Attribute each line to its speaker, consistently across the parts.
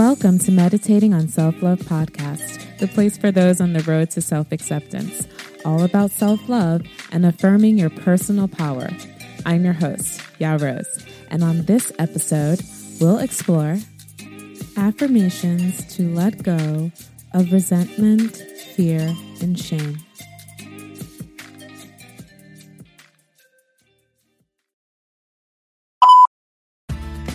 Speaker 1: Welcome to Meditating on Self Love Podcast, the place for those on the road to self acceptance, all about self love and affirming your personal power. I'm your host, Ya Rose, and on this episode, we'll explore affirmations to let go of resentment, fear, and shame.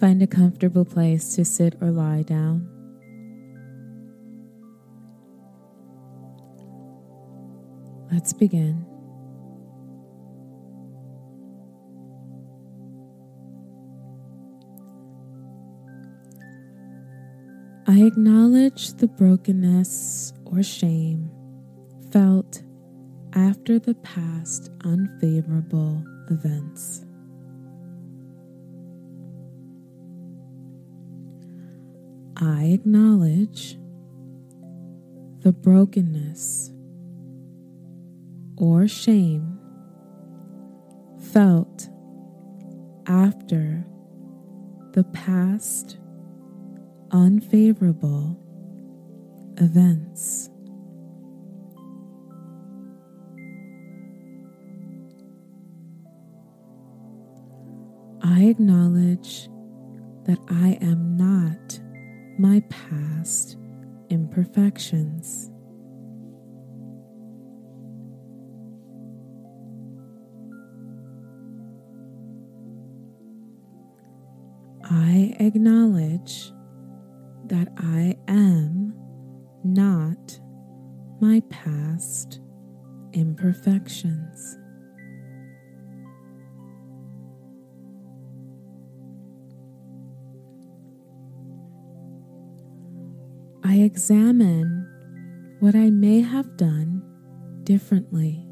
Speaker 1: Find a comfortable place to sit or lie down. Let's begin. I acknowledge the brokenness or shame felt after the past unfavorable events. I acknowledge the brokenness or shame felt after the past unfavorable events. I acknowledge that I am not my past imperfections. I acknowledge that I am I examine what I may have done differently.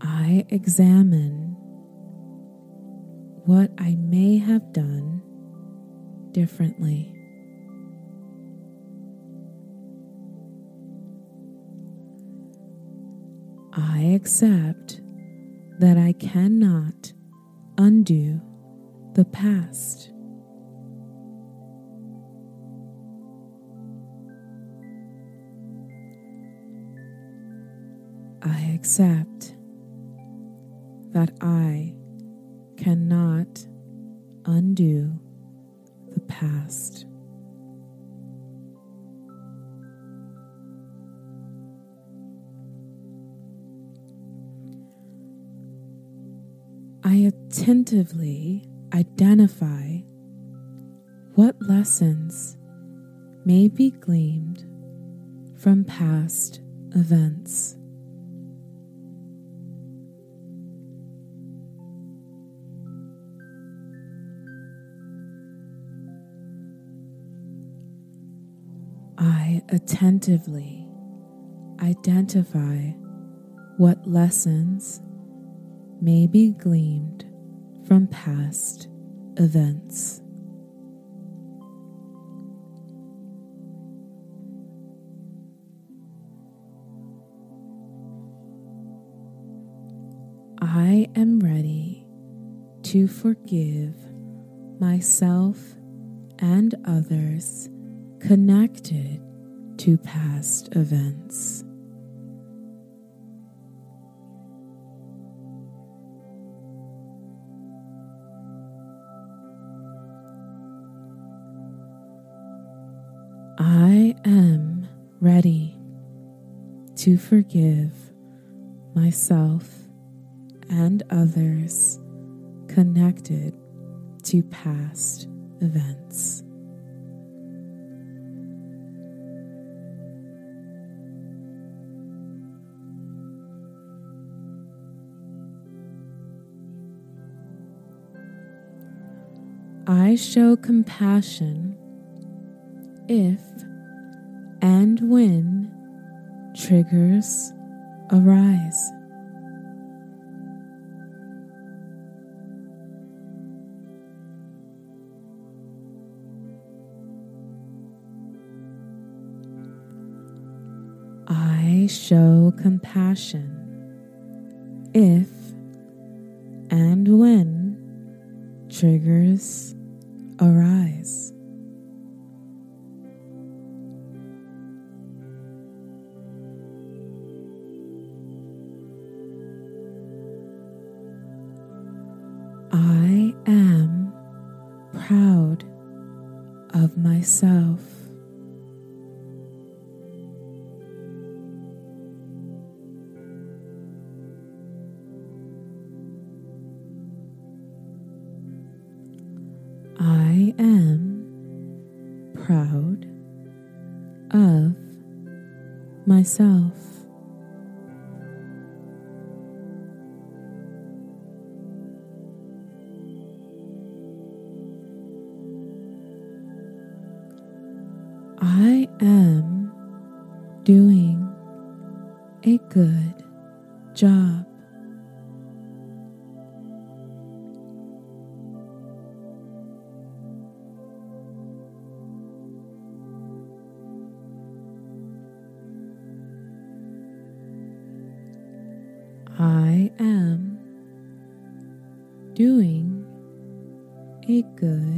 Speaker 1: I examine what I may have done differently. I accept that I cannot undo the past. I accept that I cannot undo the past. Attentively identify what lessons may be gleaned from past events. I attentively identify what lessons may be gleaned from past events. I am ready to forgive myself and others connected to past events. I am ready to forgive myself and others connected to past events. I show compassion if and when triggers arise. I show compassion if and when triggers myself. I am proud of myself. I am doing a good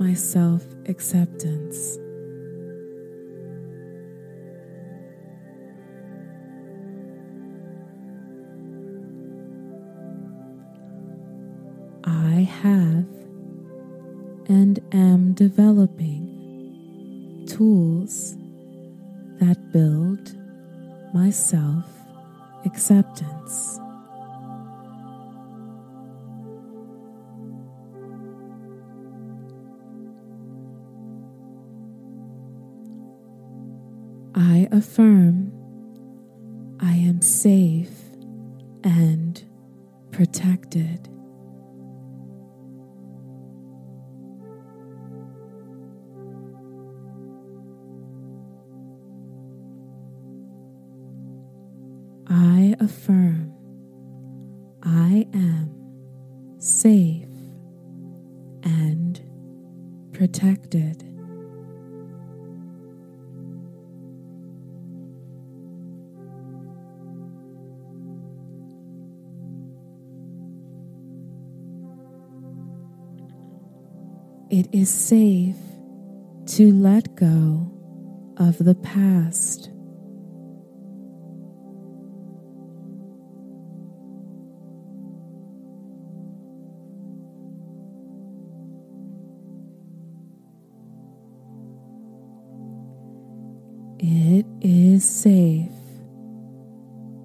Speaker 1: my self acceptance. I have and am developing tools that build my self acceptance. Affirm I am safe and protected. I affirm safe to let go of the past. It is safe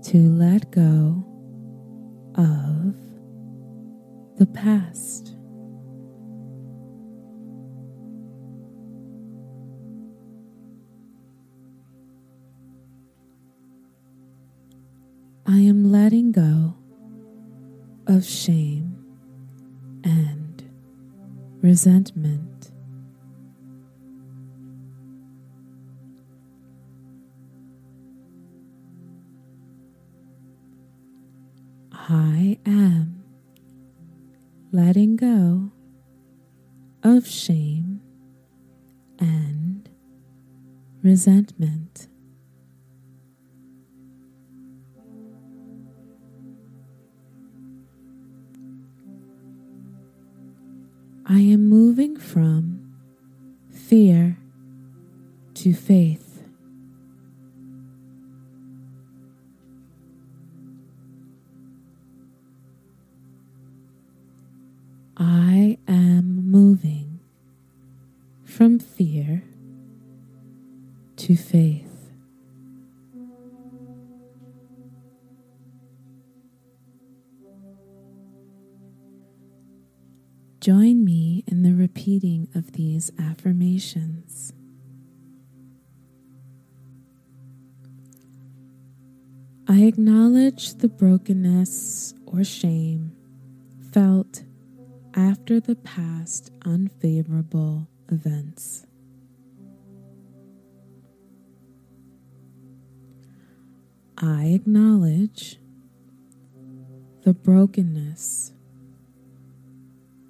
Speaker 1: to let go of the past. Resentment. I am letting go of shame and resentment. To faith. I am moving from fear to faith. The brokenness or shame felt after the past unfavorable events. I acknowledge the brokenness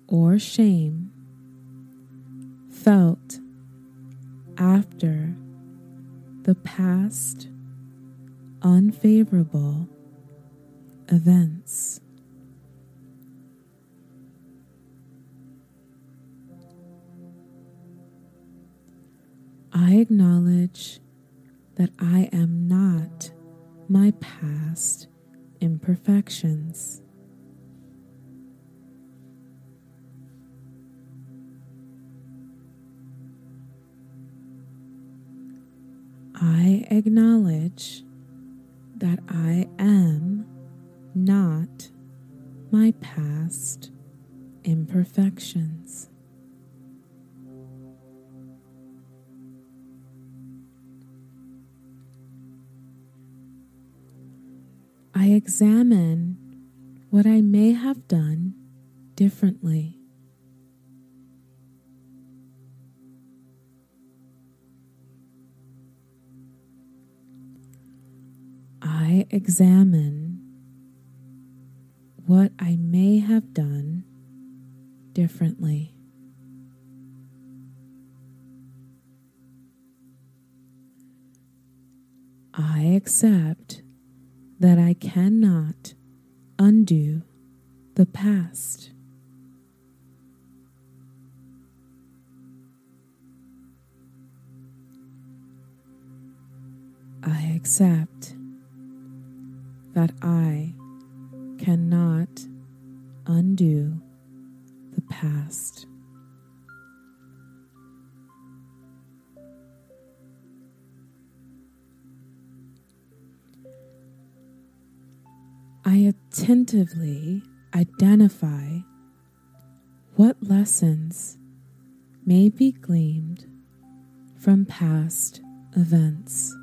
Speaker 1: or shame felt after the past unfavorable events. I acknowledge that I am not my past imperfections. I acknowledge that I am not my past imperfections. I examine what I may have done differently. I examine what I may have done differently. I accept that I cannot undo the past. I accept that I cannot undo the past. I attentively identify what lessons may be gleaned from past events.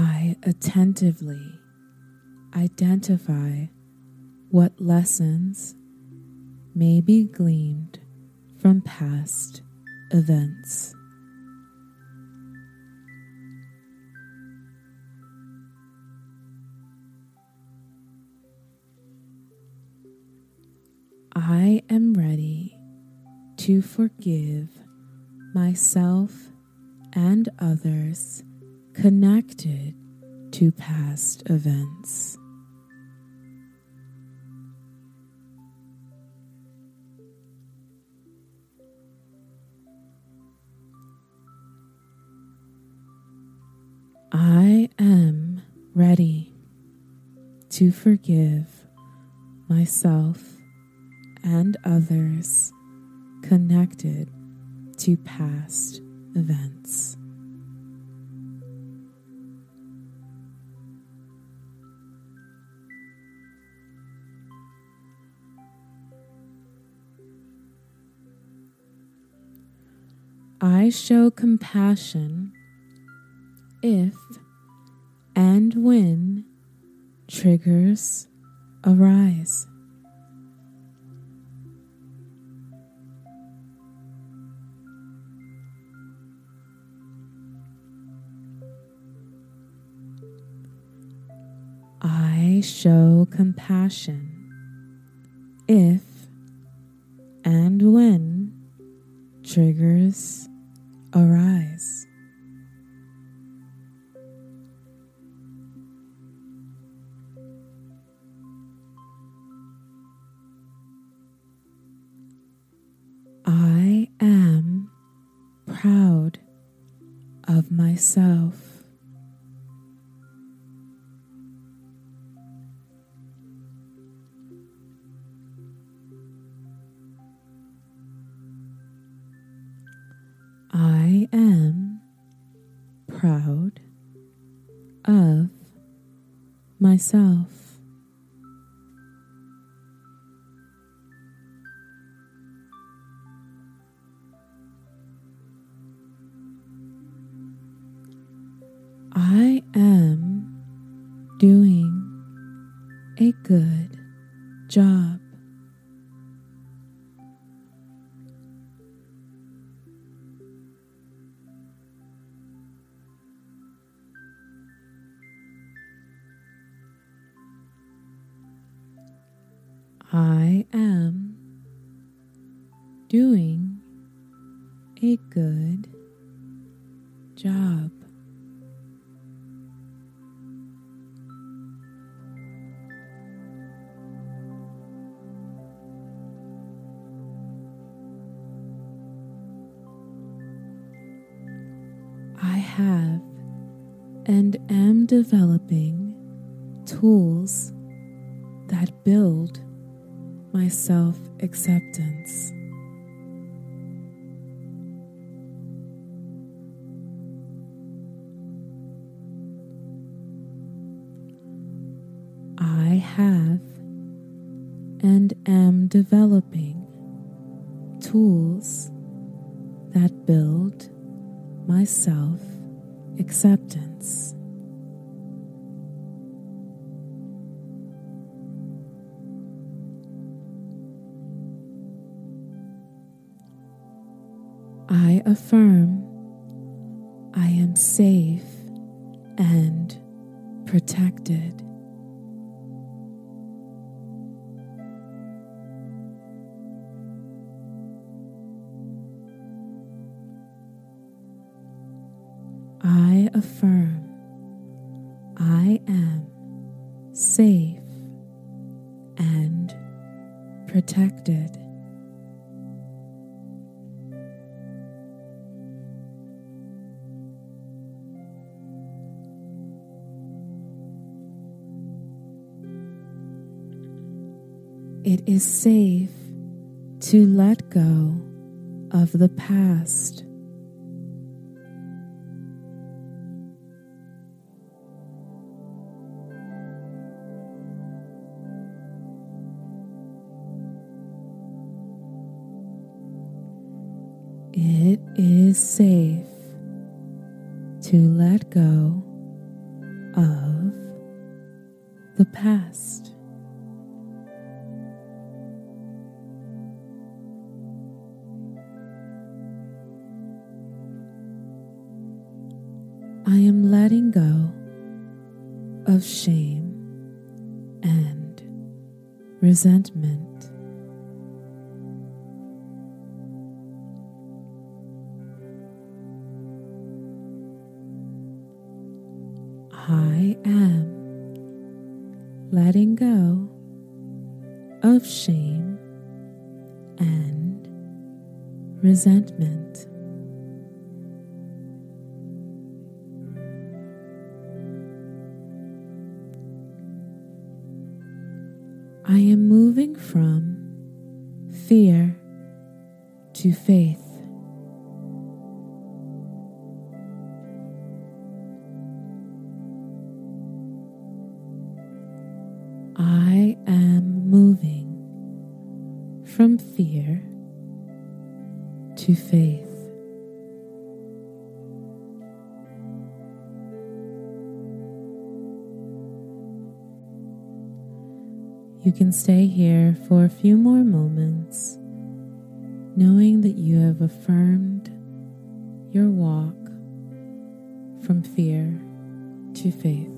Speaker 1: I attentively identify what lessons may be gleaned from past events. I am ready to forgive myself and others connected to past events. I am ready to forgive myself and others connected to past events. I show compassion if and when triggers arise. I show compassion if and when triggers arise. I am proud of myself. Myself. Developing tools that build my self acceptance. I affirm I am safe and protected. I affirm I am safe and protected. It is safe to let go of the past. It is safe to let go of the past. I am letting go of shame and resentment. I am letting go of shame and resentment. I am moving from fear to faith. Fear to faith.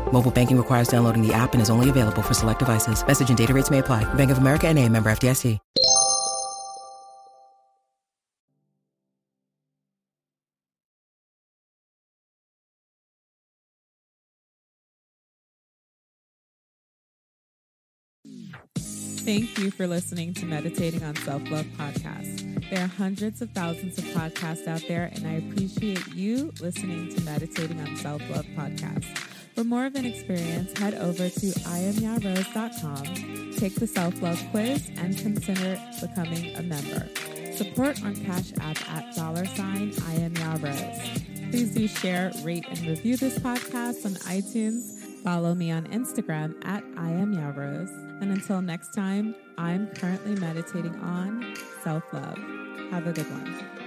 Speaker 2: Mobile banking requires downloading the app and is only available for select devices. Message and data rates may apply. Bank of America N.A. member FDIC.
Speaker 1: Thank you for listening to Meditating on Self Love podcast. There are hundreds of thousands of podcasts out there, and I appreciate you listening to Meditating on Self Love podcast. For more of an experience, head over to iamyarose.com, take the self love quiz, and consider becoming a member. Support on Cash App at dollar sign I am. Please do share, rate, and review this podcast on iTunes. Follow me on Instagram at I am. And until next time, I'm currently meditating on self love. Have a good one.